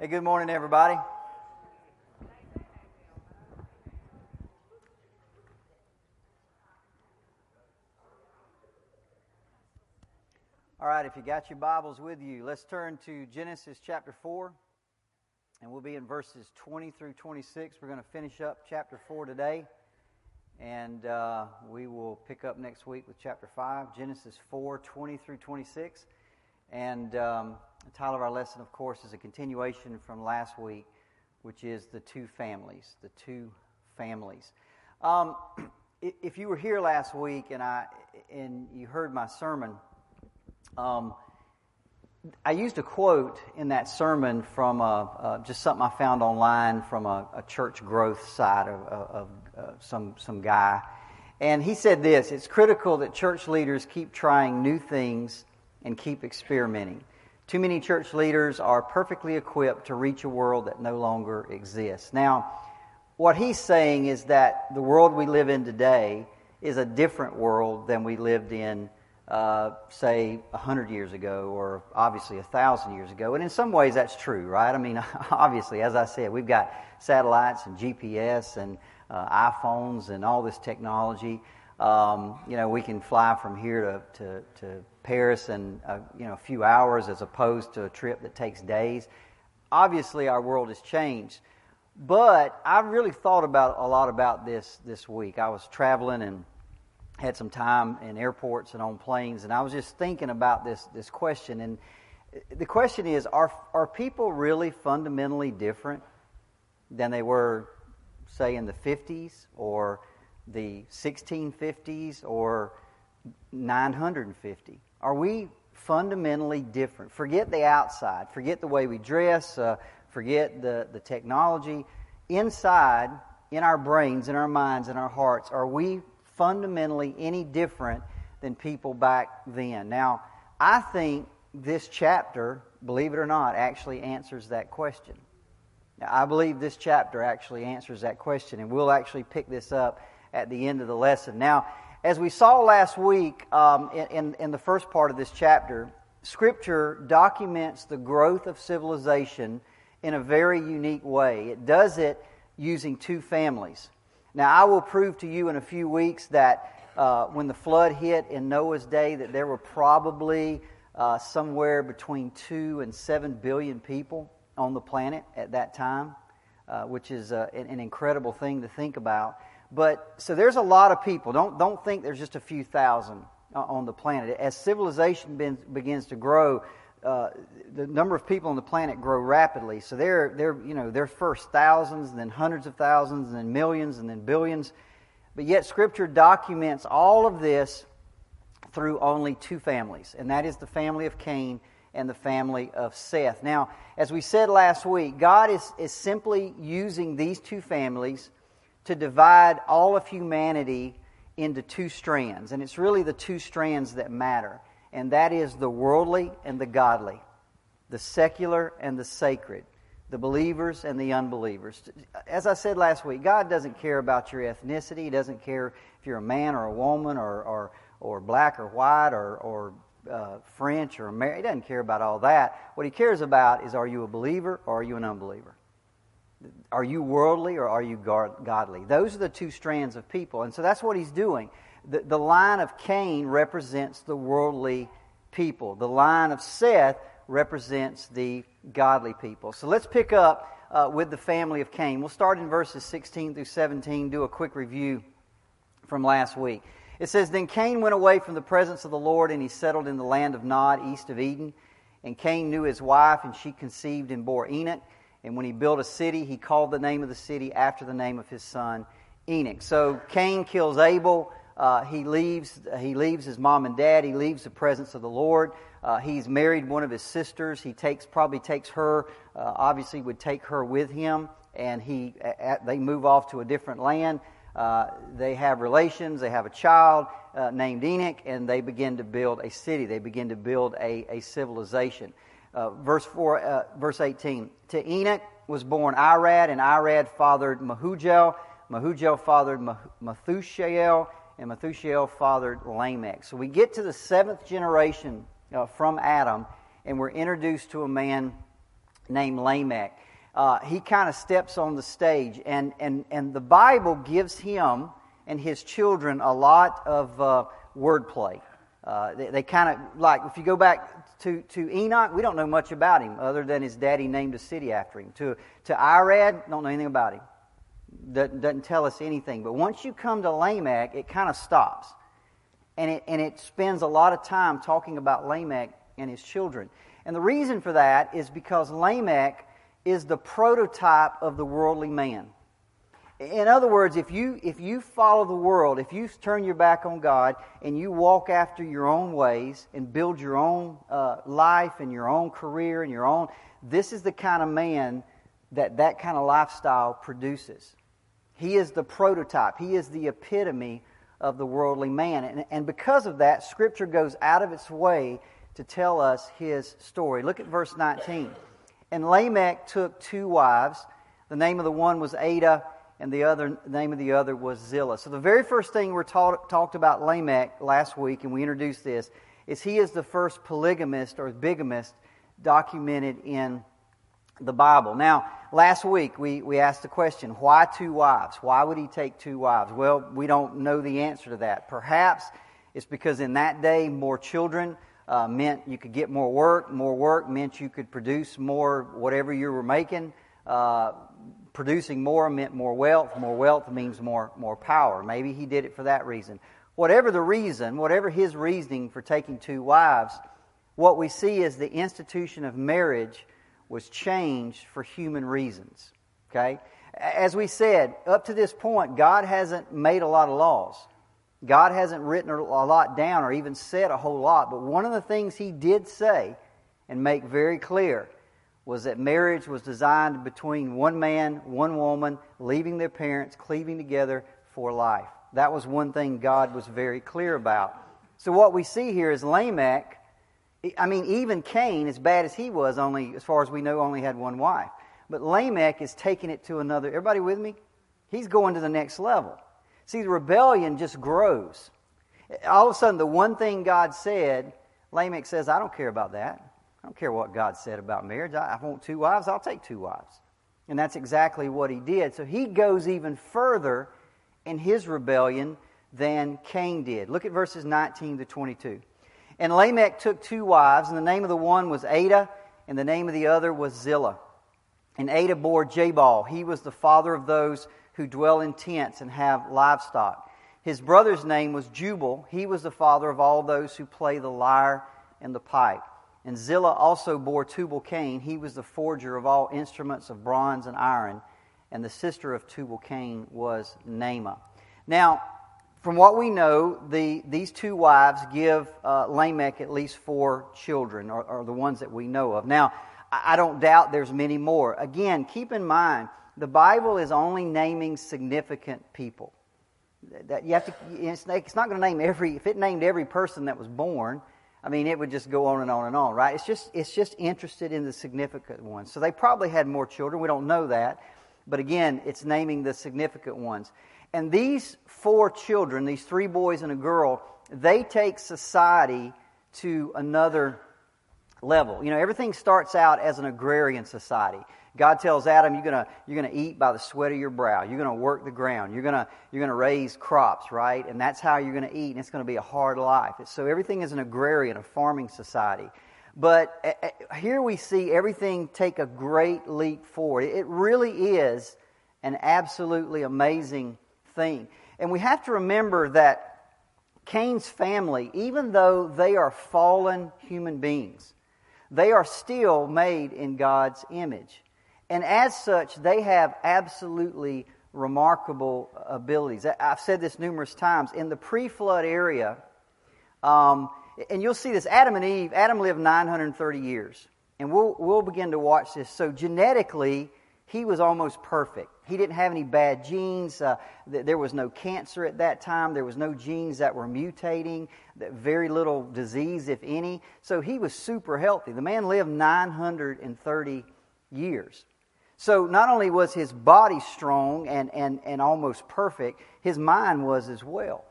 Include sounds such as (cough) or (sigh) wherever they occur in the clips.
Hey, good morning, everybody. All right, if you got your Bibles with you, let's turn to Genesis chapter 4, and we'll be in verses 20 through 26. We're going to finish up chapter 4 today, and uh, we will pick up next week with chapter 5, Genesis 4, 20 through 26. And um, the title of our lesson, of course, is a continuation from last week, which is the two families. The two families. Um, (clears throat) if you were here last week and I and you heard my sermon, um, I used a quote in that sermon from a, uh, just something I found online from a, a church growth site of, of, of uh, some some guy, and he said this: "It's critical that church leaders keep trying new things and keep experimenting." Too many church leaders are perfectly equipped to reach a world that no longer exists. Now, what he's saying is that the world we live in today is a different world than we lived in, uh, say, 100 years ago or obviously 1,000 years ago. And in some ways, that's true, right? I mean, (laughs) obviously, as I said, we've got satellites and GPS and uh, iPhones and all this technology. Um, you know, we can fly from here to, to, to Paris in a, you know, a few hours as opposed to a trip that takes days. Obviously, our world has changed. But I really thought about a lot about this this week. I was traveling and had some time in airports and on planes, and I was just thinking about this this question. And the question is: Are are people really fundamentally different than they were, say, in the '50s or the 1650s or 950? Are we fundamentally different? Forget the outside, forget the way we dress, uh, forget the, the technology. Inside, in our brains, in our minds, in our hearts, are we fundamentally any different than people back then? Now, I think this chapter, believe it or not, actually answers that question. Now, I believe this chapter actually answers that question, and we'll actually pick this up at the end of the lesson. Now, as we saw last week um, in, in the first part of this chapter, Scripture documents the growth of civilization in a very unique way. It does it using two families. Now, I will prove to you in a few weeks that uh, when the flood hit in Noah's day, that there were probably uh, somewhere between two and seven billion people on the planet at that time, uh, which is uh, an, an incredible thing to think about. But so there's a lot of people. Don't don't think there's just a few thousand uh, on the planet. As civilization begins to grow, uh, the number of people on the planet grow rapidly. So they're they're you know they're first thousands, and then hundreds of thousands, and then millions, and then billions. But yet Scripture documents all of this through only two families, and that is the family of Cain and the family of Seth. Now, as we said last week, God is, is simply using these two families to divide all of humanity into two strands. And it's really the two strands that matter. And that is the worldly and the godly, the secular and the sacred, the believers and the unbelievers. As I said last week, God doesn't care about your ethnicity. He doesn't care if you're a man or a woman or, or, or black or white or, or uh, French or American. He doesn't care about all that. What He cares about is are you a believer or are you an unbeliever? Are you worldly or are you godly? Those are the two strands of people. And so that's what he's doing. The, the line of Cain represents the worldly people, the line of Seth represents the godly people. So let's pick up uh, with the family of Cain. We'll start in verses 16 through 17, do a quick review from last week. It says, Then Cain went away from the presence of the Lord, and he settled in the land of Nod, east of Eden. And Cain knew his wife, and she conceived and bore Enoch. And when he built a city, he called the name of the city after the name of his son Enoch. So Cain kills Abel. Uh, he leaves. He leaves his mom and dad. He leaves the presence of the Lord. Uh, he's married one of his sisters. He takes probably takes her. Uh, obviously, would take her with him, and he at, they move off to a different land. Uh, they have relations. They have a child uh, named Enoch, and they begin to build a city. They begin to build a, a civilization. Uh, verse four, uh, verse eighteen. To Enoch was born Irad, and Irad fathered Mehujael. Mehujael fathered Methushael, and Methushael fathered Lamech. So we get to the seventh generation uh, from Adam, and we're introduced to a man named Lamech. Uh, he kind of steps on the stage, and, and, and the Bible gives him and his children a lot of uh, wordplay. Uh, they, they kind of like if you go back to, to Enoch, we don't know much about him other than his daddy named a city after him. To to Irad, don't know anything about him. Doesn't, doesn't tell us anything. But once you come to Lamech, it kind of stops, and it and it spends a lot of time talking about Lamech and his children. And the reason for that is because Lamech is the prototype of the worldly man. In other words, if you, if you follow the world, if you turn your back on God and you walk after your own ways and build your own uh, life and your own career and your own, this is the kind of man that that kind of lifestyle produces. He is the prototype, he is the epitome of the worldly man. And, and because of that, Scripture goes out of its way to tell us his story. Look at verse 19. And Lamech took two wives. The name of the one was Ada, and the other the name of the other was Zillah. So the very first thing we taught, talked about Lamech last week, and we introduced this, is he is the first polygamist or bigamist documented in the Bible. Now, last week we, we asked the question, why two wives? Why would he take two wives? Well, we don't know the answer to that. Perhaps it's because in that day more children uh, meant you could get more work. More work meant you could produce more whatever you were making. Uh, producing more meant more wealth. More wealth means more, more power. Maybe he did it for that reason. Whatever the reason, whatever his reasoning for taking two wives, what we see is the institution of marriage was changed for human reasons. Okay? As we said, up to this point, God hasn't made a lot of laws. God hasn't written a lot down or even said a whole lot. But one of the things He did say and make very clear was that marriage was designed between one man, one woman, leaving their parents, cleaving together for life. That was one thing God was very clear about. So what we see here is Lamech, I mean, even Cain, as bad as he was, only, as far as we know, only had one wife. But Lamech is taking it to another. Everybody with me? He's going to the next level. See, the rebellion just grows. All of a sudden, the one thing God said, Lamech says, I don't care about that. I don't care what God said about marriage. I, I want two wives, I'll take two wives. And that's exactly what he did. So he goes even further in his rebellion than Cain did. Look at verses 19 to 22. And Lamech took two wives, and the name of the one was Ada, and the name of the other was Zillah. And Ada bore Jabal. He was the father of those who dwell in tents and have livestock. His brother's name was Jubal. He was the father of all those who play the lyre and the pipe. And Zillah also bore Tubal Cain. He was the forger of all instruments of bronze and iron. And the sister of Tubal Cain was Naamah. Now, from what we know, the, these two wives give uh, Lamech at least four children, or, or, the ones that we know of. Now, I, I don't doubt there's many more. Again, keep in mind, the Bible is only naming significant people. That you have to, it's not going to name every, if it named every person that was born, I mean, it would just go on and on and on, right? It's just, it's just interested in the significant ones. So they probably had more children. We don't know that. But again, it's naming the significant ones. And these four children, these three boys and a girl, they take society to another level. You know, everything starts out as an agrarian society. God tells Adam, you're going you're gonna eat by the sweat of your brow. You're going to work the ground. You're going you're gonna raise crops, right? And that's how you're going to eat, and it's going to be a hard life. So everything is an agrarian, a farming society. But eh, eh, here we see everything take a great leap forward. It really is an absolutely amazing thing. And we have to remember that Cain's family, even though they are fallen human beings, they are still made in God's image. And as such, they have absolutely remarkable abilities. I've said this numerous times. In the pre flood area, um, and you'll see this Adam and Eve, Adam lived 930 years. And we'll, we'll begin to watch this. So, genetically, he was almost perfect. He didn't have any bad genes. Uh, there was no cancer at that time. There was no genes that were mutating. Very little disease, if any. So he was super healthy. The man lived 930 years. So not only was his body strong and, and, and almost perfect, his mind was as well.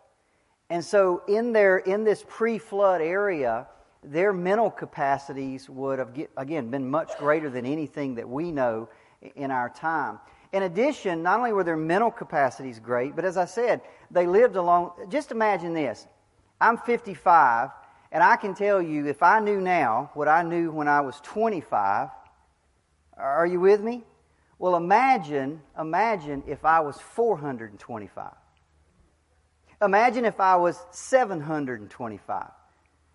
And so in there, in this pre-flood area, their mental capacities would have, again, been much greater than anything that we know in our time. In addition, not only were their mental capacities great, but as I said, they lived along. Just imagine this I'm 55, and I can tell you if I knew now what I knew when I was 25, are you with me? Well, imagine, imagine if I was 425. Imagine if I was 725.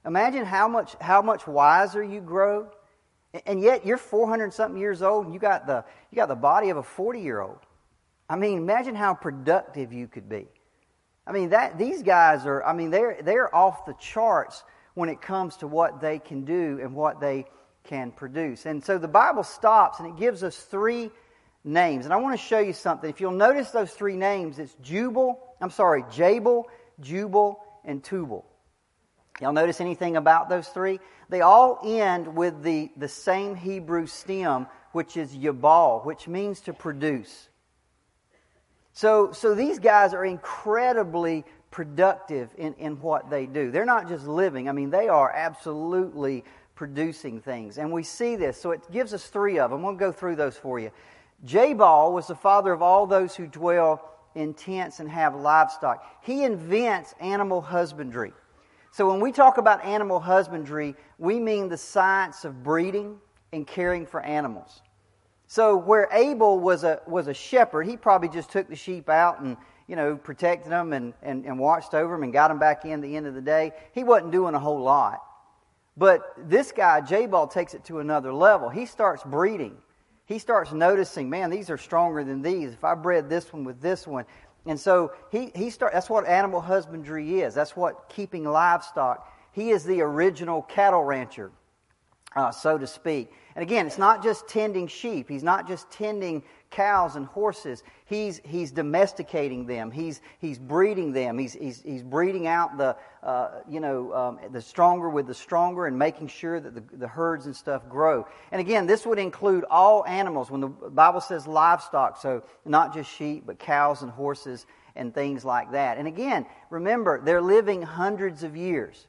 Imagine how much, how much wiser you grow. And yet you're 400 something years old and you got the, you got the body of a 40 year old. I mean, imagine how productive you could be. I mean, that, these guys are, I mean, they're, they're off the charts when it comes to what they can do and what they can produce. And so the Bible stops and it gives us three names. And I want to show you something. If you'll notice those three names, it's Jubal, I'm sorry, Jabal, Jubal, and Tubal. Y'all notice anything about those three? They all end with the, the same Hebrew stem, which is Yabal, which means to produce. So, so these guys are incredibly productive in, in what they do. They're not just living, I mean, they are absolutely producing things. And we see this. So it gives us three of them. We'll go through those for you. Jabal was the father of all those who dwell in tents and have livestock. He invents animal husbandry. So when we talk about animal husbandry, we mean the science of breeding and caring for animals. So where Abel was a was a shepherd, he probably just took the sheep out and you know protected them and, and, and watched over them and got them back in at the end of the day. He wasn't doing a whole lot. But this guy, Jabal, takes it to another level. He starts breeding he starts noticing, man, these are stronger than these. If I bred this one with this one. And so he, he start, that's what animal husbandry is. That's what keeping livestock. He is the original cattle rancher, uh, so to speak. And again, it's not just tending sheep. He's not just tending cows and horses. He's, he's domesticating them. He's, he's breeding them. He's, he's, he's breeding out the, uh, you know, um, the stronger with the stronger and making sure that the, the herds and stuff grow. And again, this would include all animals when the Bible says livestock. So not just sheep, but cows and horses and things like that. And again, remember, they're living hundreds of years.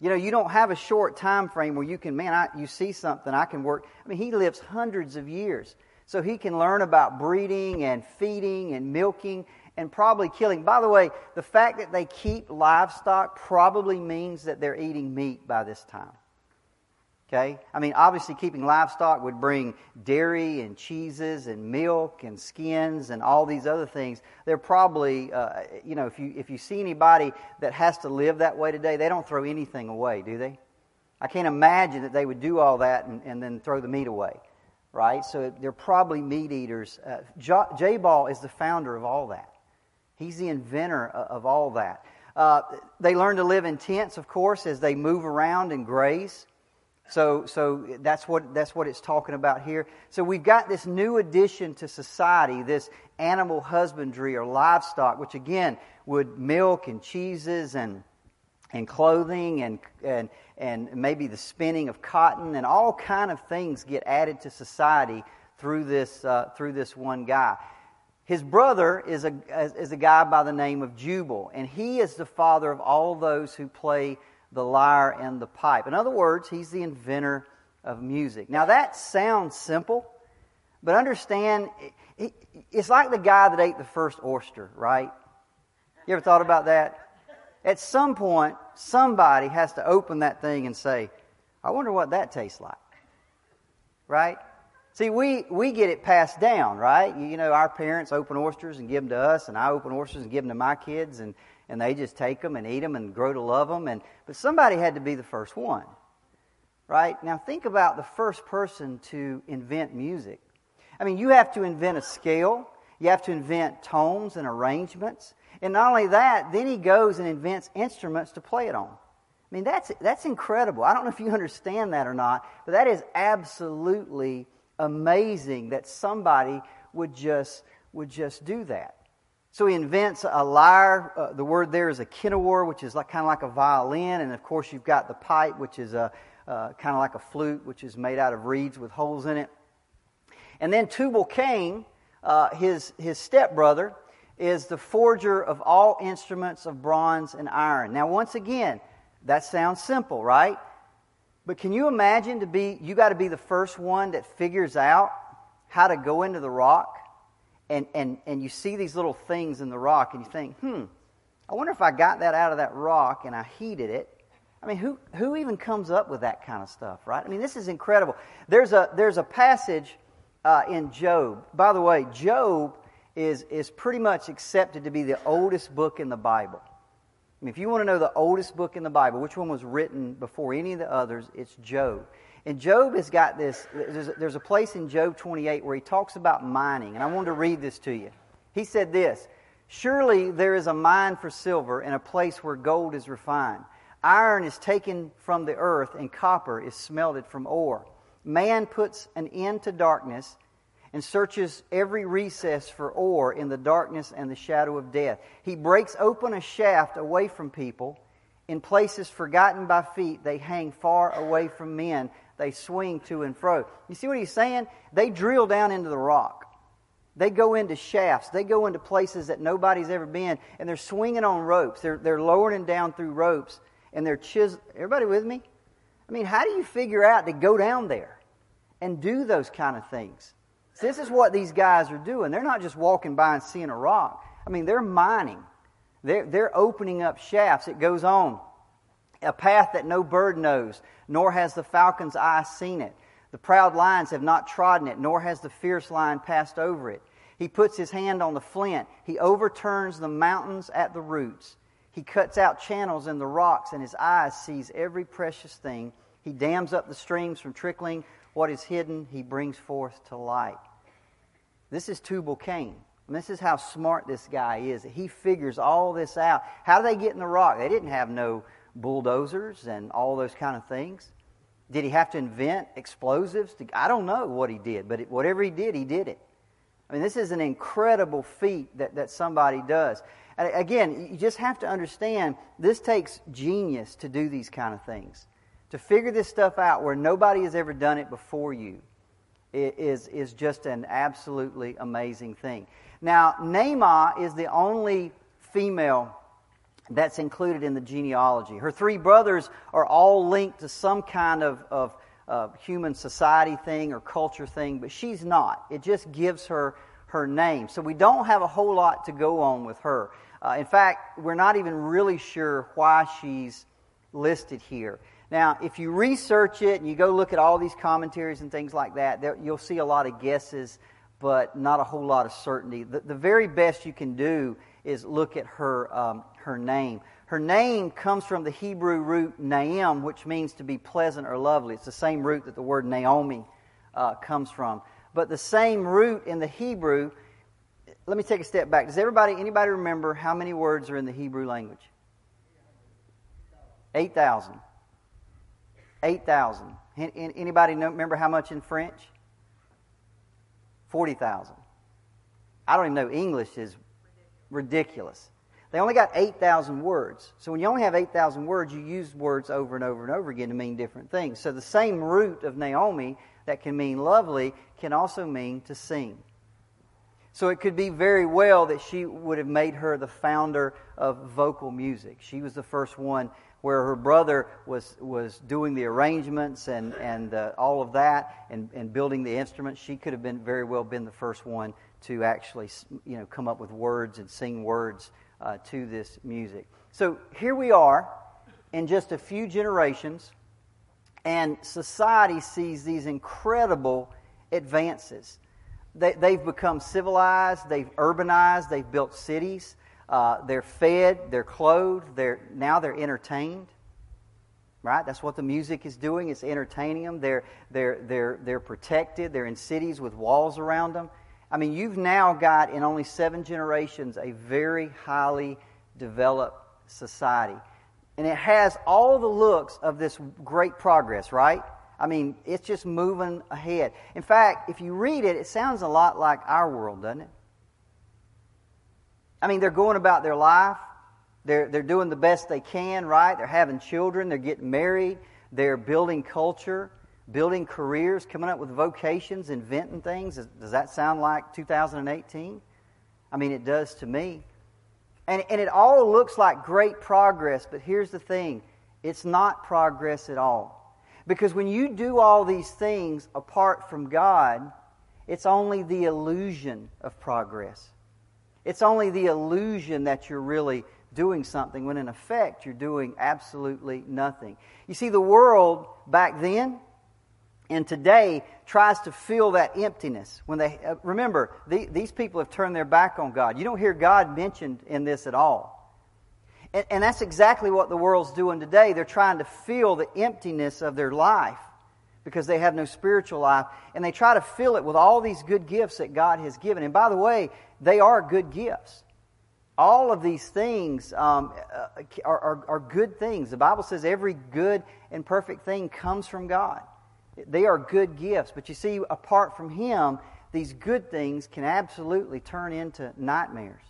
You know, you don't have a short time frame where you can, man, I, you see something, I can work. I mean, he lives hundreds of years. So he can learn about breeding and feeding and milking and probably killing. By the way, the fact that they keep livestock probably means that they're eating meat by this time. Okay? I mean, obviously, keeping livestock would bring dairy and cheeses and milk and skins and all these other things. They're probably, uh, you know, if you, if you see anybody that has to live that way today, they don't throw anything away, do they? I can't imagine that they would do all that and, and then throw the meat away right? So they're probably meat eaters. Uh, Jabal is the founder of all that. He's the inventor of all that. Uh, they learn to live in tents, of course, as they move around and graze. So, so that's what that's what it's talking about here. So we've got this new addition to society, this animal husbandry or livestock, which again would milk and cheeses and and clothing and and and maybe the spinning of cotton and all kind of things get added to society through this uh, through this one guy. His brother is a is a guy by the name of Jubal, and he is the father of all those who play the lyre and the pipe. In other words, he's the inventor of music. Now that sounds simple, but understand it's like the guy that ate the first oyster, right? You ever thought about that? At some point, somebody has to open that thing and say, I wonder what that tastes like. Right? See, we, we get it passed down, right? You know, our parents open oysters and give them to us, and I open oysters and give them to my kids, and, and they just take them and eat them and grow to love them. And, but somebody had to be the first one, right? Now, think about the first person to invent music. I mean, you have to invent a scale, you have to invent tones and arrangements. And not only that, then he goes and invents instruments to play it on. I mean, that's, that's incredible. I don't know if you understand that or not, but that is absolutely amazing that somebody would just, would just do that. So he invents a lyre. Uh, the word there is a kinnor, which is like, kind of like a violin. And of course, you've got the pipe, which is a, uh, kind of like a flute, which is made out of reeds with holes in it. And then Tubal Cain, uh, his, his stepbrother, is the forger of all instruments of bronze and iron. Now, once again, That sounds simple, right? But can you imagine to be, you got to be the first one that figures out how to go into the rock and, and, and you see these little things in the rock and you think, hmm, I wonder if I got that out of that rock and I heated it. I mean, who, who even comes up with that kind of stuff, right? I mean, this is incredible. There's a, there's a passage uh, in Job. By the way, Job is, is pretty much accepted to be the oldest book in the Bible. I mean, if you want to know the oldest book in the Bible, which one was written before any of the others, it's Job. And Job has got this, there's a, place in Job 28 where he talks about mining, and I wanted to read this to you. He said this Surely there is a mine for silver and a place where gold is refined. Iron is taken from the earth, and copper is smelted from ore. Man puts an end to darkness and searches every recess for ore in the darkness and the shadow of death. He breaks open a shaft away from people. In places forgotten by feet, they hang far away from men. They swing to and fro. You see what he's saying? They drill down into the rock. They go into shafts. They go into places that nobody's ever been, and they're swinging on ropes. They're, they're lowering down through ropes, and they're chiseling. Everybody with me? I mean, how do you figure out to go down there and do those kind of things? this is what these guys are doing. They're not just walking by and seeing a rock. I mean, they're mining. They're, they're opening up shafts. It goes on. A path that no bird knows, nor has the falcon's eye seen it. The proud lions have not trodden it, nor has the fierce lion passed over it. He puts his hand on the flint. He overturns the mountains at the roots. He cuts out channels in the rocks, and his eyes sees every precious thing. He dams up the streams from trickling. What is hidden, he brings forth to light. This is Tubal Cain. And this is how smart this guy is. He figures all this out. How do they get in the rock? They didn't have no bulldozers and all those kind of things. Did he have to invent explosives? To, I don't know what he did, but it, whatever he did, he did it. I mean, this is an incredible feat that, that somebody does. And again, you just have to understand this takes genius to do these kind of things. To figure this stuff out where nobody has ever done it before you is, is just an absolutely amazing thing. Now, Naamah is the only female that's included in the genealogy. Her three brothers are all linked to some kind of, of, of human society thing or culture thing, but she's not. It just gives her her name. So we don't have a whole lot to go on with her. Uh, in fact, we're not even really sure why she's listed here. Now, if you research it and you go look at all these commentaries and things like that, there, you'll see a lot of guesses, but not a whole lot of certainty. The, the very best you can do is look at her, um, her name. Her name comes from the Hebrew root naim, which means to be pleasant or lovely. It's the same root that the word Naomi uh, comes from. But the same root in the Hebrew, let me take a step back. Does everybody, anybody remember how many words are in the Hebrew language? 8,000. 8,000. Anybody know, remember how much in French? 40,000. I don't even know. English is ridiculous. They only got 8,000 words. So when you only have 8,000 words, you use words over and over and over again to mean different things. So the same root of Naomi that can mean lovely can also mean to sing. So it could be very well that she would have made her the founder of vocal music. She was the first one where her brother was, was doing the arrangements and, and uh, all of that and, and building the instruments. She could have been very well been the first one to actually you know, come up with words and sing words uh, to this music. So here we are in just a few generations, and society sees these incredible advances. They, they've become civilized, they've urbanized, they've built cities. Uh, they're fed, they're clothed, they're, now they're entertained. Right? That's what the music is doing. It's entertaining them. They're, they're, they're, they're protected. They're in cities with walls around them. I mean, you've now got, in only seven generations, a very highly developed society. And it has all the looks of this great progress, right? I mean, it's just moving ahead. In fact, if you read it, it sounds a lot like our world, doesn't it? I mean, they're going about their life. They're, they're doing the best they can, right? They're having children. They're getting married. They're building culture, building careers, coming up with vocations, inventing things. Does that sound like 2018? I mean, it does to me. And, and it all looks like great progress, but here's the thing It's not progress at all. Because when you do all these things apart from God, it's only the illusion of progress. It's only the illusion that you're really doing something when in effect you're doing absolutely nothing. You see, the world back then and today tries to fill that emptiness. When they uh, remember, the, these people have turned their back on God. You don't hear God mentioned in this at all. And, and that's exactly what the world's doing today. They're trying to fill the emptiness of their life because they have no spiritual life, and they try to fill it with all these good gifts that God has given. And by the way, they are good gifts. All of these things um, uh, are, are, are good things. The Bible says every good and perfect thing comes from God. They are good gifts. But you see, apart from Him, these good things can absolutely turn into nightmares.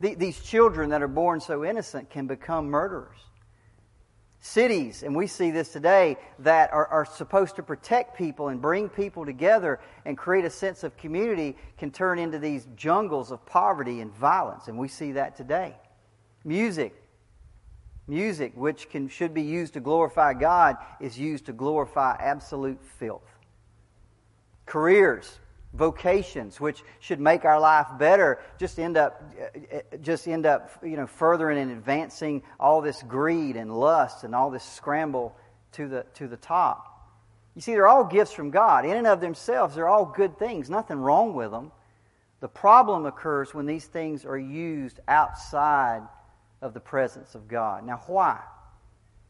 These children that are born so innocent can become murderers. Cities, and we see this today, that are, are supposed to protect people and bring people together and create a sense of community can turn into these jungles of poverty and violence. And we see that today. Music, Music, which can, should be used to glorify God, is used to glorify absolute filth. Careers, vocations, which should make our life better, just end up, just end up, you know, furthering and advancing all this greed and lust and all this scramble to the to the top. You see, they're all gifts from God. In and of themselves, they're all good things. Nothing wrong with them. The problem occurs when these things are used outside of the presence of God. Now, why?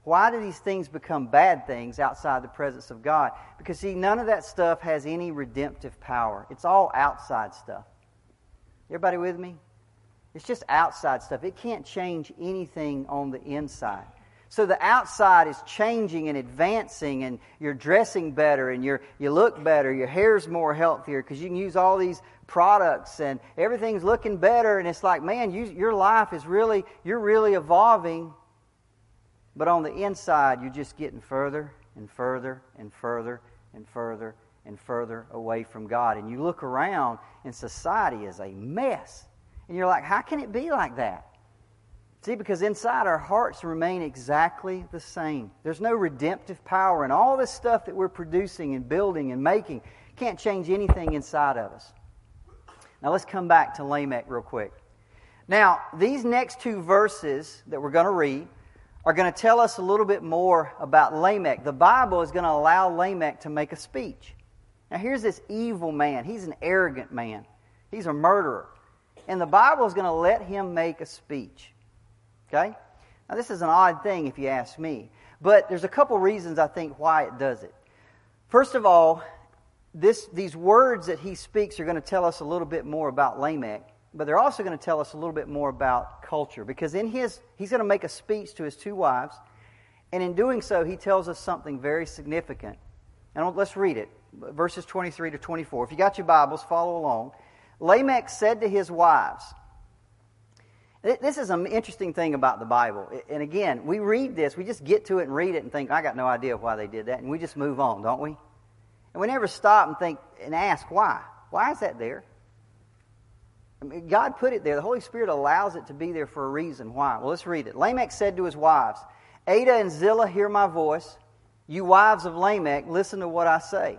Why do these things become bad things outside the presence of God? Because, see, none of that stuff has any redemptive power. It's all outside stuff. Everybody with me? It's just outside stuff. It can't change anything on the inside. So the outside is changing and advancing, and you're dressing better, and you're, you look better, your hair's more healthier because you can use all these products, and everything's looking better. And it's like, man, you, your life is really, you're really evolving. But on the inside, you're just getting further and further and further and further and further away from God. And you look around, and society is a mess. And you're like, how can it be like that? See, because inside our hearts remain exactly the same. There's no redemptive power, and all this stuff that we're producing and building and making can't change anything inside of us. Now, let's come back to Lamech real quick. Now, these next two verses that we're going to read are going to tell us a little bit more about Lamech. The Bible is going to allow Lamech to make a speech. Now, here's this evil man. He's an arrogant man, he's a murderer. And the Bible is going to let him make a speech. Okay? Now, this is an odd thing if you ask me, but there's a couple reasons I think why it does it. First of all, this, these words that he speaks are going to tell us a little bit more about Lamech, but they're also going to tell us a little bit more about culture because in his, he's going to make a speech to his two wives, and in doing so, he tells us something very significant. And let's read it verses 23 to 24. If you got your Bibles, follow along. Lamech said to his wives, this is an interesting thing about the Bible. And again, we read this, we just get to it and read it and think, I got no idea why they did that. And we just move on, don't we? And we never stop and think and ask why. Why is that there? I mean, God put it there. The Holy Spirit allows it to be there for a reason. Why? Well, let's read it. Lamech said to his wives, Ada and Zillah, hear my voice. You wives of Lamech, listen to what I say.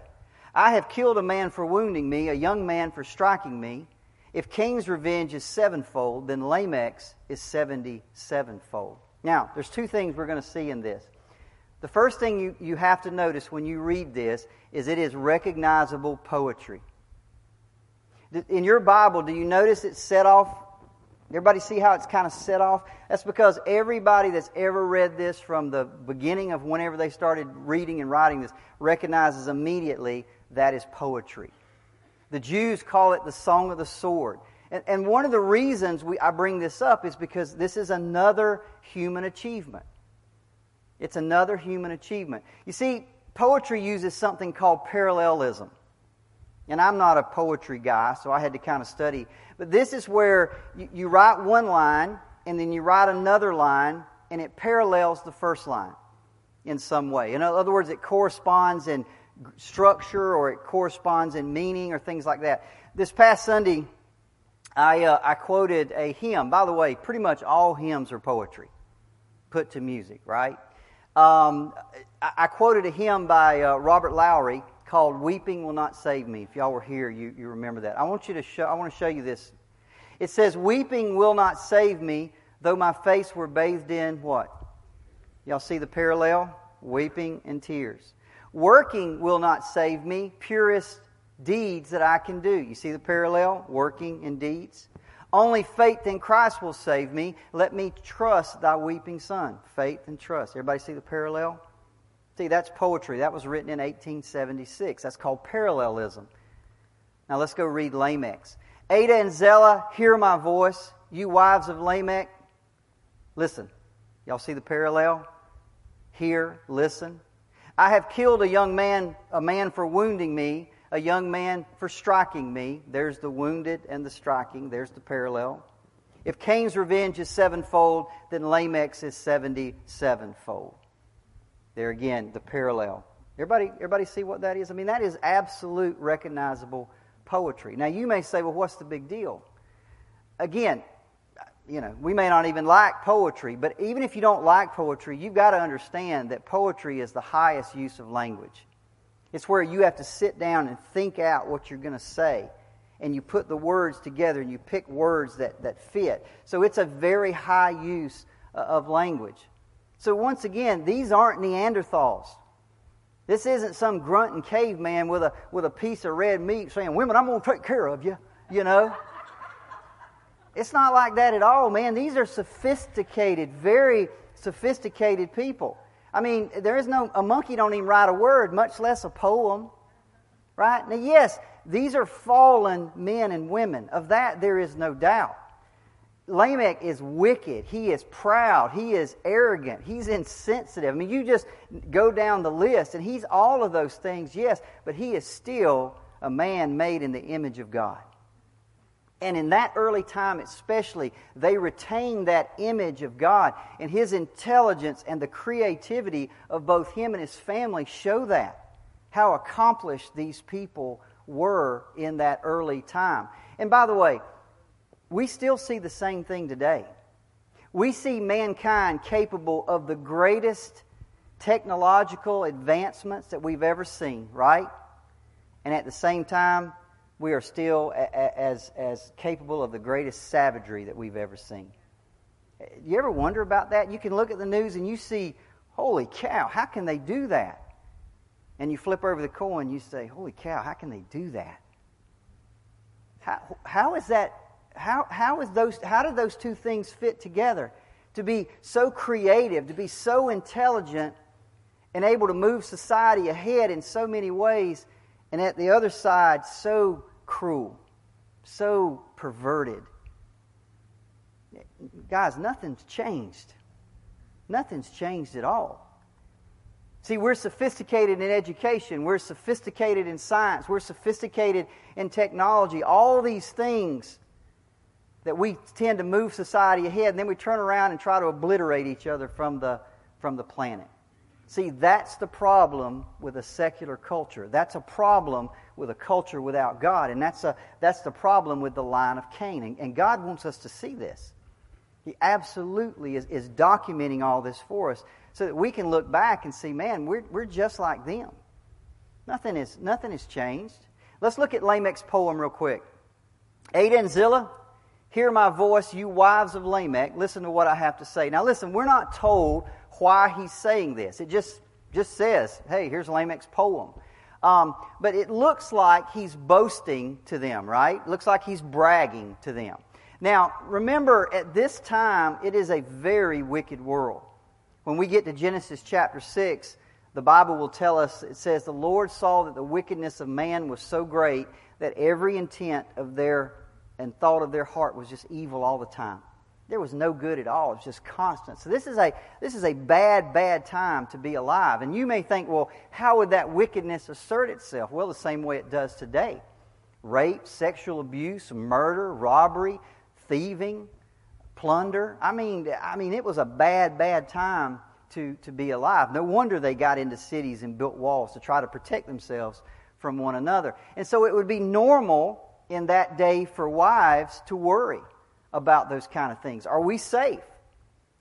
I have killed a man for wounding me, a young man for striking me. If Cain's revenge is sevenfold, then Lamech's is seventy sevenfold. Now, there's two things we're going to see in this. The first thing you, you have to notice when you read this is it is recognizable poetry. In your Bible, do you notice it's set off? Everybody see how it's kind of set off? That's because everybody that's ever read this from the beginning of whenever they started reading and writing this recognizes immediately that is poetry. The Jews call it the Song of the Sword. And, and one of the reasons we, I bring this up is because this is another human achievement. It's another human achievement. You see, poetry uses something called parallelism. And I'm not a poetry guy, so I had to kind of study. But this is where you, you write one line, and then you write another line, and it parallels the first line in some way. In other words, it corresponds in structure or it corresponds in meaning or things like that. This past Sunday, I, uh, I quoted a hymn. By the way, pretty much all hymns are poetry put to music, right? Um, I, I, quoted a hymn by uh, Robert Lowry called "Weeping Will Not Save Me." If y'all were here, you, you remember that. I want you to show. I want to show you this. It says, "Weeping will not save me, though my face were bathed in what? Y'all see the parallel? Weeping and tears. Working will not save me, purest deeds that I can do. You see the parallel? Working and deeds. Only faith in Christ will save me. Let me trust thy weeping son. Faith and trust. Everybody see the parallel? See, that's poetry. That was written in 1876. That's called parallelism. Now let's go read Lamech's. Ada and Zillah, hear my voice. You wives of Lamech, listen. Y'all see the parallel? Hear, listen. I have killed a young man, a man for wounding me, a young man for striking me. There's the wounded and the striking. There's the parallel. If Cain's revenge is sevenfold, then Lamech's is seventy sevenfold. There again, the parallel. Everybody, everybody see what that is? I mean, that is absolute recognizable poetry. Now, you may say, well, what's the big deal? Again, you know, we may not even like poetry, but even if you don't like poetry, you've got to understand that poetry is the highest use of language. It's where you have to sit down and think out what you're going to say. And you put the words together and you pick words that, that fit. So it's a very high use uh, of language. So once again, these aren't Neanderthals. This isn't some grunting caveman with a, with a piece of red meat saying, Women, I'm going to take care of you, you know. It's not like that at all, man. These are sophisticated, very sophisticated people. I mean, there is no, a monkey don't even write a word, much less a poem. Right? Now, yes, these are fallen men and women. Of that, there is no doubt. Lamech is wicked. He is proud. He is arrogant. He's insensitive. I mean, you just go down the list, and he's all of those things, yes, but he is still a man made in the image of God. And in that early time, especially, they retained that image of God. And his intelligence and the creativity of both him and his family show that. How accomplished these people were in that early time. And by the way, we still see the same thing today. We see mankind capable of the greatest technological advancements that we've ever seen, right? And at the same time, we are still as, as capable of the greatest savagery that we've ever seen. You ever wonder about that? You can look at the news and you see, holy cow, how can they do that? And you flip over the coin, you say, holy cow, how can they do that? How, how is that? How, how, is those, how do those two things fit together? To be so creative, to be so intelligent, and able to move society ahead in so many ways, and at the other side, so cruel, so perverted. Guys, nothing's changed. Nothing's changed at all. See, we're sophisticated in education, we're sophisticated in science, we're sophisticated in technology, all these things that we tend to move society ahead, and then we turn around and try to obliterate each other from the, from the planet. See, that's the problem with a secular culture. That's a problem with a culture without God. And that's, a, that's the problem with the line of Cain. And, and God wants us to see this. He absolutely is, is documenting all this for us so that we can look back and see, man, we're, we're just like them. Nothing, is, nothing has changed. Let's look at Lamech's poem real quick. Adah and Zillah, hear my voice, you wives of Lamech. Listen to what I have to say. Now, listen, we're not told why he's saying this. It just, just says, hey, here's Lamech's poem. Um, but it looks like he's boasting to them, right? Looks like he's bragging to them. Now, remember, at this time, it is a very wicked world. When we get to Genesis chapter 6, the Bible will tell us, it says, The Lord saw that the wickedness of man was so great that every intent of their and thought of their heart was just evil all the time. There was no good at all. It was just constant. So this is a this is a bad, bad time to be alive. And you may think, well, how would that wickedness assert itself? Well, the same way it does today. Rape, sexual abuse, murder, robbery, thieving, plunder. I mean, I mean, it was a bad, bad time to, to be alive. No wonder they got into cities and built walls to try to protect themselves from one another. And so it would be normal in that day for wives to worry about those kind of things. Are we safe?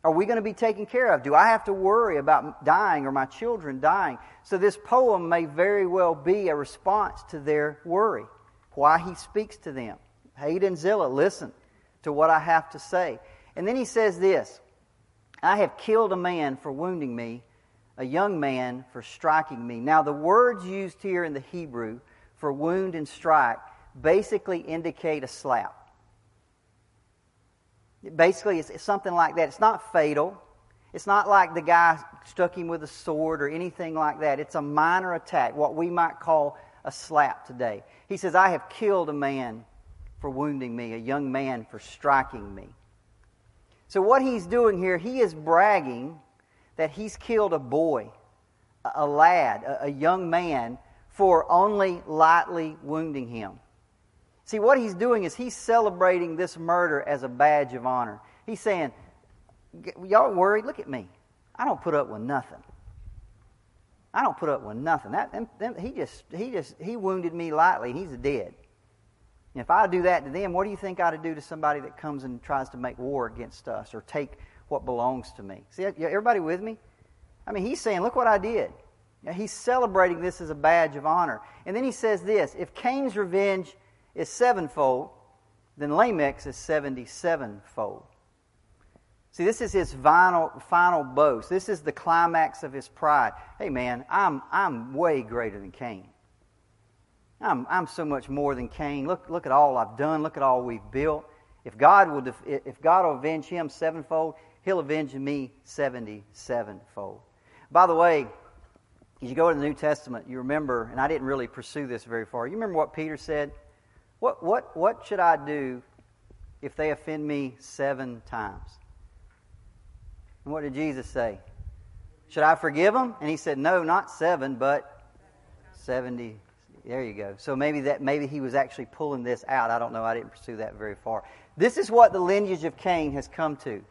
Are we going to be taken care of? Do I have to worry about dying or my children dying? So, this poem may very well be a response to their worry, why he speaks to them. Adah and Zillah, listen to what I have to say. And then he says this I have killed a man for wounding me, a young man for striking me. Now, the words used here in the Hebrew for wound and strike basically indicate a slap. Basically, it's something like that. It's not fatal. It's not like the guy struck him with a sword or anything like that. It's a minor attack, what we might call a slap today. He says, I have killed a man for wounding me, a young man for striking me. So, what he's doing here, he is bragging that he's killed a boy, a lad, a young man, for only lightly wounding him. See, what he's doing is he's celebrating this murder as a badge of honor. He's saying, Y'all worried? Look at me. I don't put up with nothing. I don't put up with nothing. That, them, them, he just, he just, he wounded me lightly. He's dead. And if I do that to them, what do you think I ought to do to somebody that comes and tries to make war against us or take what belongs to me? See, everybody with me? I mean, he's saying, look what I did. He's celebrating this as a badge of honor. And then he says this if Cain's revenge is sevenfold, then Lamech's is 77fold. See, this is his final, final boast. This is the climax of his pride. Hey, man, I'm, I'm way greater than Cain. I'm, I'm so much more than Cain. Look, look at all I've done. Look at all we've built. If God will, def- if God will avenge him sevenfold, he'll avenge me 77fold. By the way, as you go to the New Testament, you remember, and I didn't really pursue this very far. You remember what Peter said? What, what, what should I do if they offend me seven times? And what did Jesus say? Should I forgive them? And he said, No, not seven, but 70. There you go. So maybe that maybe he was actually pulling this out. I don't know. I didn't pursue that very far. This is what the lineage of Cain has come to.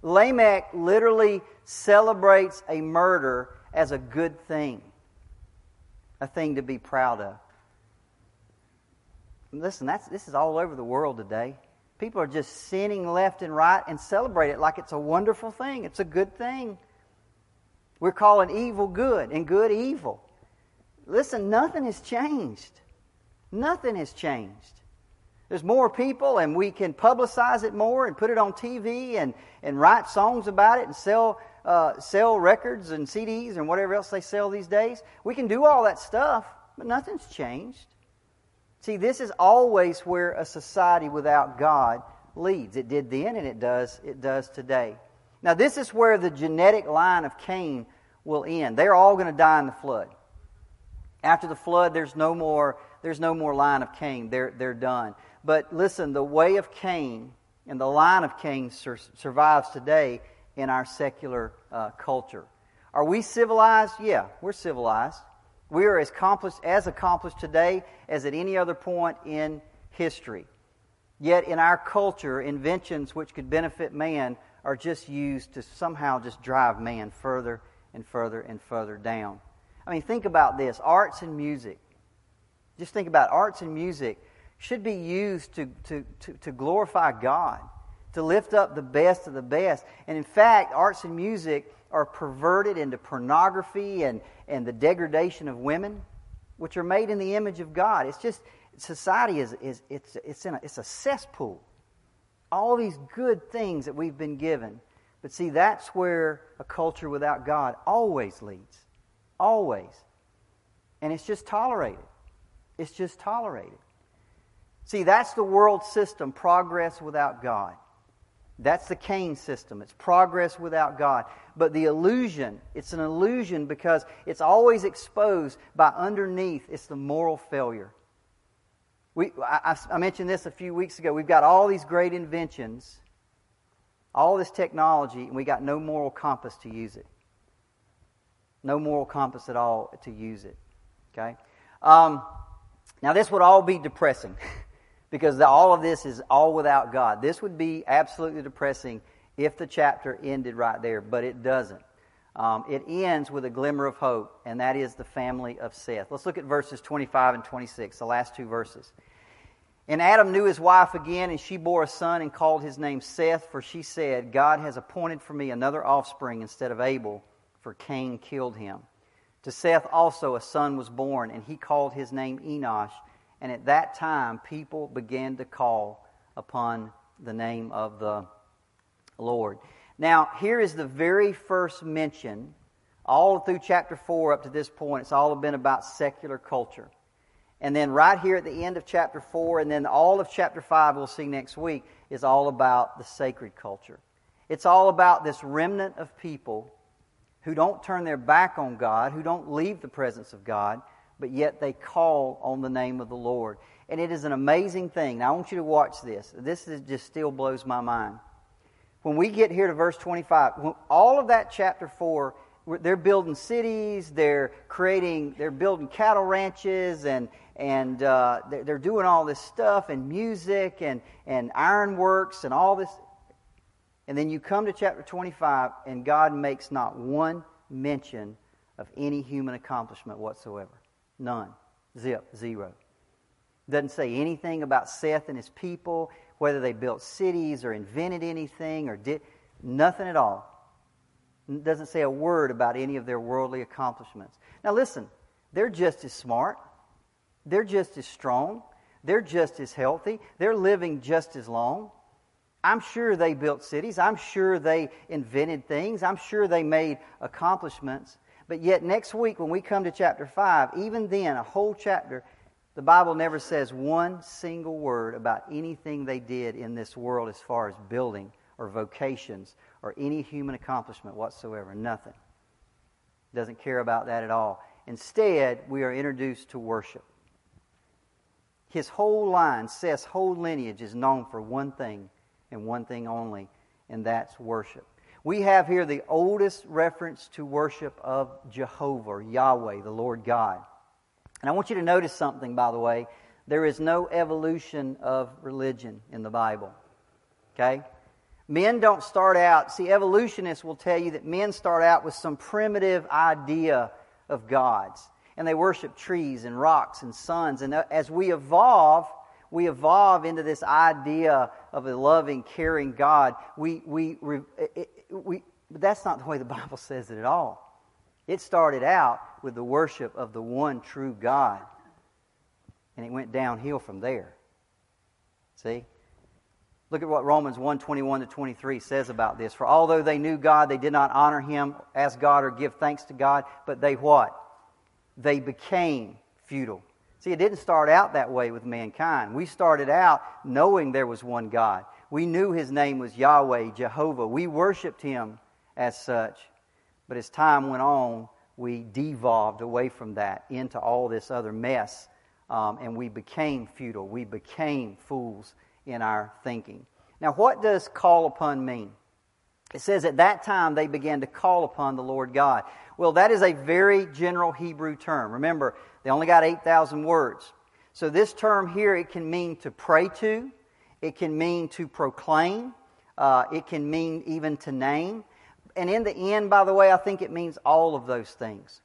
Lamech literally celebrates a murder as a good thing, a thing to be proud of. Listen, that's, this is all over the world today. People are just sinning left and right and celebrate it like it's a wonderful thing. It's a good thing. We're calling evil good and good evil. Listen, nothing has changed. Nothing has changed. There's more people, and we can publicize it more and put it on TV and, and write songs about it and sell, uh, sell records and CDs and whatever else they sell these days. We can do all that stuff, but nothing's changed. See, this is always where a society without God leads. It did then and it does it does today. Now this is where the genetic line of Cain will end. They're all going to die in the flood. After the flood there's no more there's no more line of Cain. They're they're done. But listen, the way of Cain and the line of Cain sur- survives today in our secular uh, culture. Are we civilized? Yeah, we're civilized. We are as accomplished, as accomplished today as at any other point in history. Yet in our culture, inventions which could benefit man are just used to somehow just drive man further and further and further down. I mean, think about this arts and music. Just think about arts and music should be used to, to, to, to glorify God, to lift up the best of the best. And in fact, arts and music are perverted into pornography and, and the degradation of women, which are made in the image of God. It's just, society is, is it's, it's, in a, it's a cesspool. All these good things that we've been given. But see, that's where a culture without God always leads. Always. And it's just tolerated. It's just tolerated. See, that's the world system, progress without God. That's the Cain system. It's progress without God. But the illusion, it's an illusion because it's always exposed by underneath, it's the moral failure. We, I, I mentioned this a few weeks ago. We've got all these great inventions, all this technology, and we got no moral compass to use it. No moral compass at all to use it. Okay? Um, now, this would all be depressing. (laughs) because the, all of this is all without God. This would be absolutely depressing if the chapter ended right there, but it doesn't. Um, it ends with a glimmer of hope, and that is the family of Seth. Let's look at verses 25 and 26, the last two verses. And Adam knew his wife again, and she bore a son and called his name Seth, for she said, God has appointed for me another offspring instead of Abel, for Cain killed him. To Seth also a son was born, and he called his name Enosh. And at that time, people began to call upon the name of the Lord. Now, here is the very first mention, all through chapter 4 up to this point, it's all been about secular culture. And then right here at the end of chapter 4, and then all of chapter 5, we'll see next week, is all about the sacred culture. It's all about this remnant of people who don't turn their back on God, who don't leave the presence of God, but yet they call on the name of the Lord. And it is an amazing thing. Now, I want you to watch this. This is, just still blows my mind. When we get here to verse 25, all of that chapter 4 they're building cities, they're creating, they're building cattle ranches, and, and uh, they're doing all this stuff, and music, and, and ironworks, and all this. And then you come to chapter 25, and God makes not one mention of any human accomplishment whatsoever. None. Zip. Zero. Doesn't say anything about Seth and his people, whether they built cities or invented anything or did nothing at all doesn't say a word about any of their worldly accomplishments. Now, listen, they're just as smart, they're just as strong, they're just as healthy, they're living just as long. I'm sure they built cities, I'm sure they invented things, I'm sure they made accomplishments. But yet, next week, when we come to chapter 5, even then, a whole chapter, the Bible never says one single word about anything they did in this world as far as building or vocations or any human accomplishment whatsoever. Nothing. Doesn't care about that at all. Instead, we are introduced to worship. His whole line, Seth's whole lineage, is known for one thing and one thing only, and that's worship. We have here the oldest reference to worship of Jehovah, Yahweh, the Lord God. And I want you to notice something, by the way. There is no evolution of religion in the Bible. Okay? Men don't start out, see, evolutionists will tell you that men start out with some primitive idea of gods. And they worship trees and rocks and suns. And uh, as we evolve, we evolve into this idea of a loving, caring God. We, we, we, but that's not the way the Bible says it at all. It started out with the worship of the one true God. And it went downhill from there. See? Look at what Romans 1 21 to 23 says about this. For although they knew God, they did not honor him as God or give thanks to God, but they what? They became futile. See, it didn't start out that way with mankind. We started out knowing there was one God. We knew his name was Yahweh, Jehovah. We worshiped him as such. But as time went on, we devolved away from that into all this other mess. Um, and we became futile. We became fools in our thinking. Now, what does call upon mean? It says at that time they began to call upon the Lord God. Well, that is a very general Hebrew term. Remember, they only got 8,000 words. So this term here, it can mean to pray to, it can mean to proclaim, uh, it can mean even to name. And in the end, by the way, I think it means all of those things.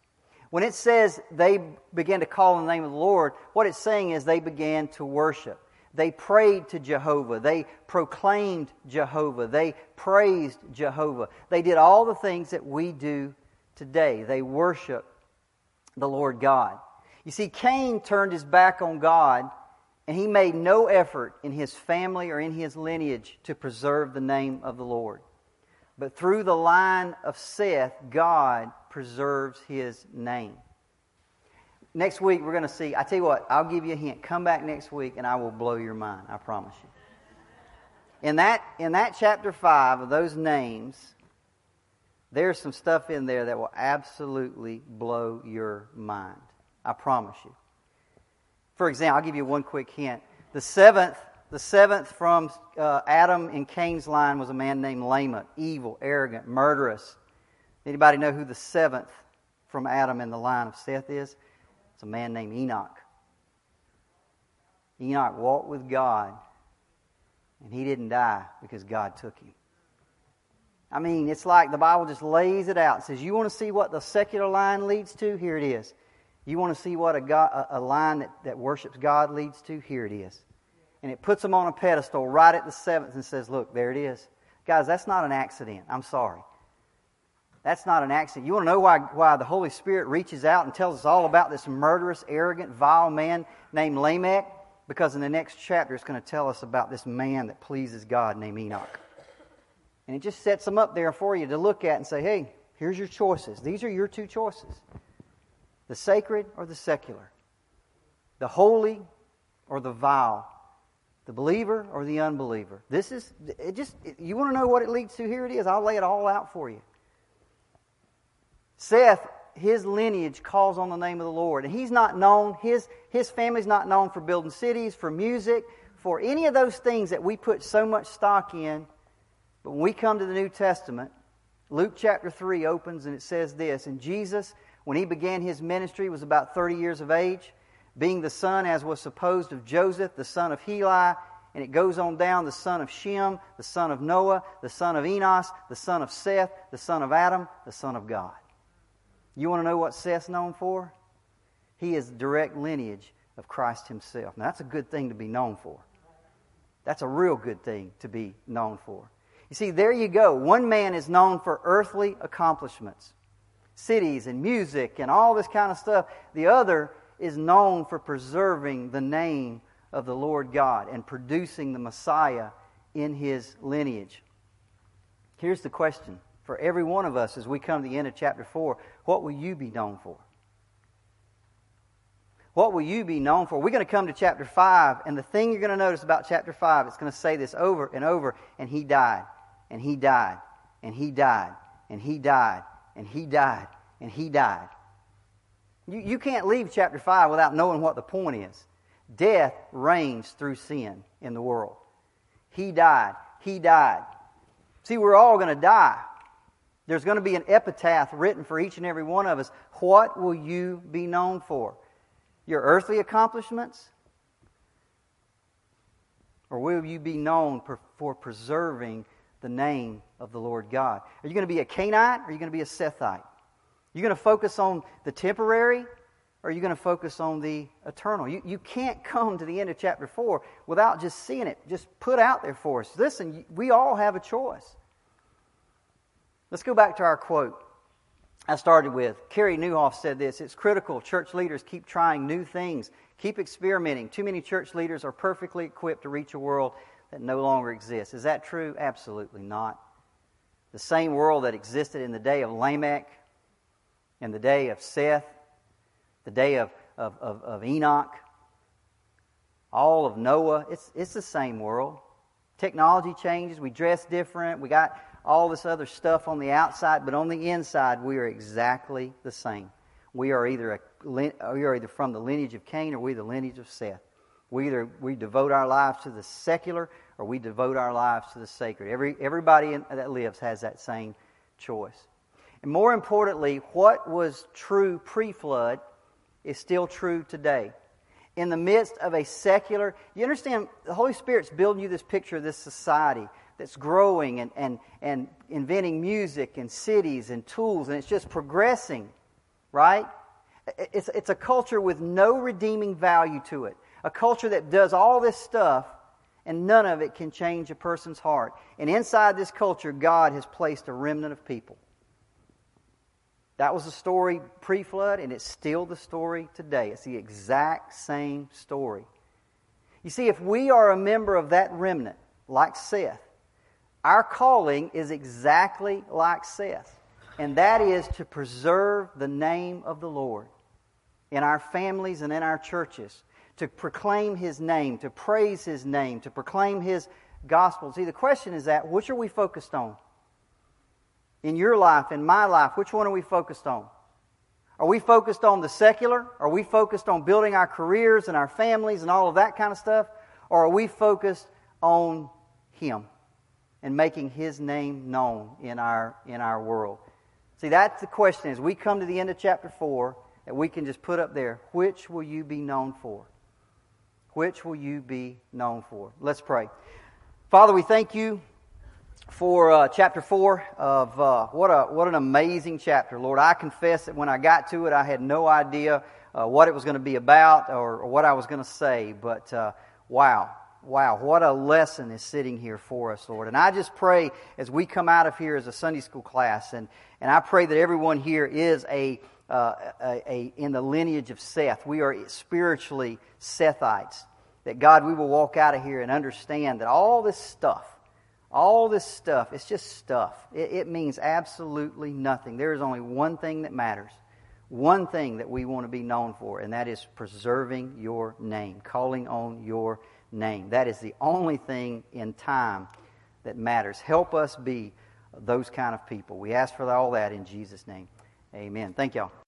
When it says they began to call in the name of the Lord, what it's saying is they began to worship. They prayed to Jehovah. They proclaimed Jehovah. They praised Jehovah. They did all the things that we do today. They worship the Lord God. You see, Cain turned his back on God and he made no effort in his family or in his lineage to preserve the name of the Lord. But through the line of Seth, God preserves his name next week we're going to see. I tell you what, I'll give you a hint. Come back next week and I will blow your mind. I promise you. In that, in that chapter 5 of those names, there's some stuff in there that will absolutely blow your mind. I promise you. For example, I'll give you one quick hint. The seventh, the seventh from uh, Adam and Cain's line was a man named Lamech, evil, arrogant, murderous. Anybody know who the seventh from Adam in the line of Seth is? It's a man named Enoch. Enoch walked with God, and he didn't die because God took him. I mean, it's like the Bible just lays it out. It says, You want to see what the secular line leads to? Here it is. You want to see what a, God, a, line that, that worships God leads to? Here it is. and it puts them on a pedestal right at the seventh and says, Look, there it is. Guys, that's not an accident. I'm sorry. That's not an accident. You want to know why, why the Holy Spirit reaches out and tells us all about this murderous, arrogant, vile man named Lamech? Because in the next chapter, it's going to tell us about this man that pleases God named Enoch. And it just sets them up there for you to look at and say, hey, here's your choices. These are your two choices the sacred or the secular, the holy or the vile, the believer or the unbeliever. This is, it just, you want to know what it leads to? Here it is. I'll lay it all out for you. Seth, his lineage calls on the name of the Lord. And he's not known, his, his family's not known for building cities, for music, for any of those things that we put so much stock in. But when we come to the New Testament, Luke chapter 3 opens and it says this And Jesus, when he began his ministry, was about 30 years of age, being the son, as was supposed, of Joseph, the son of Heli. And it goes on down the son of Shem, the son of Noah, the son of Enos, the son of Seth, the son of Adam, the son of God. You want to know what Seth's known for? He is direct lineage of Christ himself. Now, that's a good thing to be known for. That's a real good thing to be known for. You see, there you go. One man is known for earthly accomplishments, cities and music and all this kind of stuff. The other is known for preserving the name of the Lord God and producing the Messiah in his lineage. Here's the question for every one of us as we come to the end of chapter 4 what will you be known for? What will you be known for? We're going to come to chapter 5, and the thing you're going to notice about chapter 5, it's going to say this over and over, and he died, and he died, and he died, and he died, and he died, and he died. You, you can't leave chapter 5 without knowing what the point is. Death reigns through sin in the world. He died. He died. See, we're all going to die. There's going to be an epitaph written for each and every one of us. What will you be known for? Your earthly accomplishments? Or will you be known for preserving the name of the Lord God? Are you going to be a Cainite or are you going to be a Sethite? Are you going to focus on the temporary or are you going to focus on the eternal? You, you can't come to the end of chapter 4 without just seeing it just put out there for us. Listen, we all have a choice. Let's go back to our quote I started with. Carey Nieuwhof said this It's critical church leaders keep trying new things, keep experimenting. Too many church leaders are perfectly equipped to reach a world that no longer exists. Is that true? Absolutely not. The same world that existed in the day of Lamech, in the day of Seth, the day of, of, of, of Enoch, all of Noah, it's, it's the same world. Technology changes, we dress different, we got all this other stuff on the outside, but on the inside, we are exactly the same. We are either, a, we are either from the lineage of Cain or we the lineage of Seth. We either we devote our lives to the secular or we devote our lives to the sacred. Every, everybody in, that lives has that same choice. And more importantly, what was true pre flood is still true today. In the midst of a secular, you understand, the Holy Spirit's building you this picture of this society that's growing and, and, and inventing music and cities and tools, and it's just progressing, right? It's, it's a culture with no redeeming value to it. A culture that does all this stuff, and none of it can change a person's heart. And inside this culture, God has placed a remnant of people. That was the story pre flood, and it's still the story today. It's the exact same story. You see, if we are a member of that remnant, like Seth, our calling is exactly like Seth, and that is to preserve the name of the Lord in our families and in our churches, to proclaim His name, to praise His name, to proclaim His gospel. See, the question is that which are we focused on? In your life, in my life, which one are we focused on? Are we focused on the secular? Are we focused on building our careers and our families and all of that kind of stuff? Or are we focused on Him? and making his name known in our in our world. See, that's the question as we come to the end of chapter 4 that we can just put up there, which will you be known for? Which will you be known for? Let's pray. Father, we thank you for uh, chapter 4 of uh, what a what an amazing chapter. Lord, I confess that when I got to it, I had no idea uh, what it was going to be about or, or, what I was going to say, but uh, wow wow, what a lesson is sitting here for us, Lord. And I just pray as we come out of here as a Sunday school class, and, and I pray that everyone here is a, uh, a, a in the lineage of Seth. We are spiritually Sethites. That God, we will walk out of here and understand that all this stuff, all this stuff, it's just stuff. It, it means absolutely nothing. There is only one thing that matters one thing that we want to be known for, and that is preserving your name, calling on your name. That is the only thing in time that matters. Help us be those kind of people. We ask for all that in Jesus' name. Amen. Thank y'all.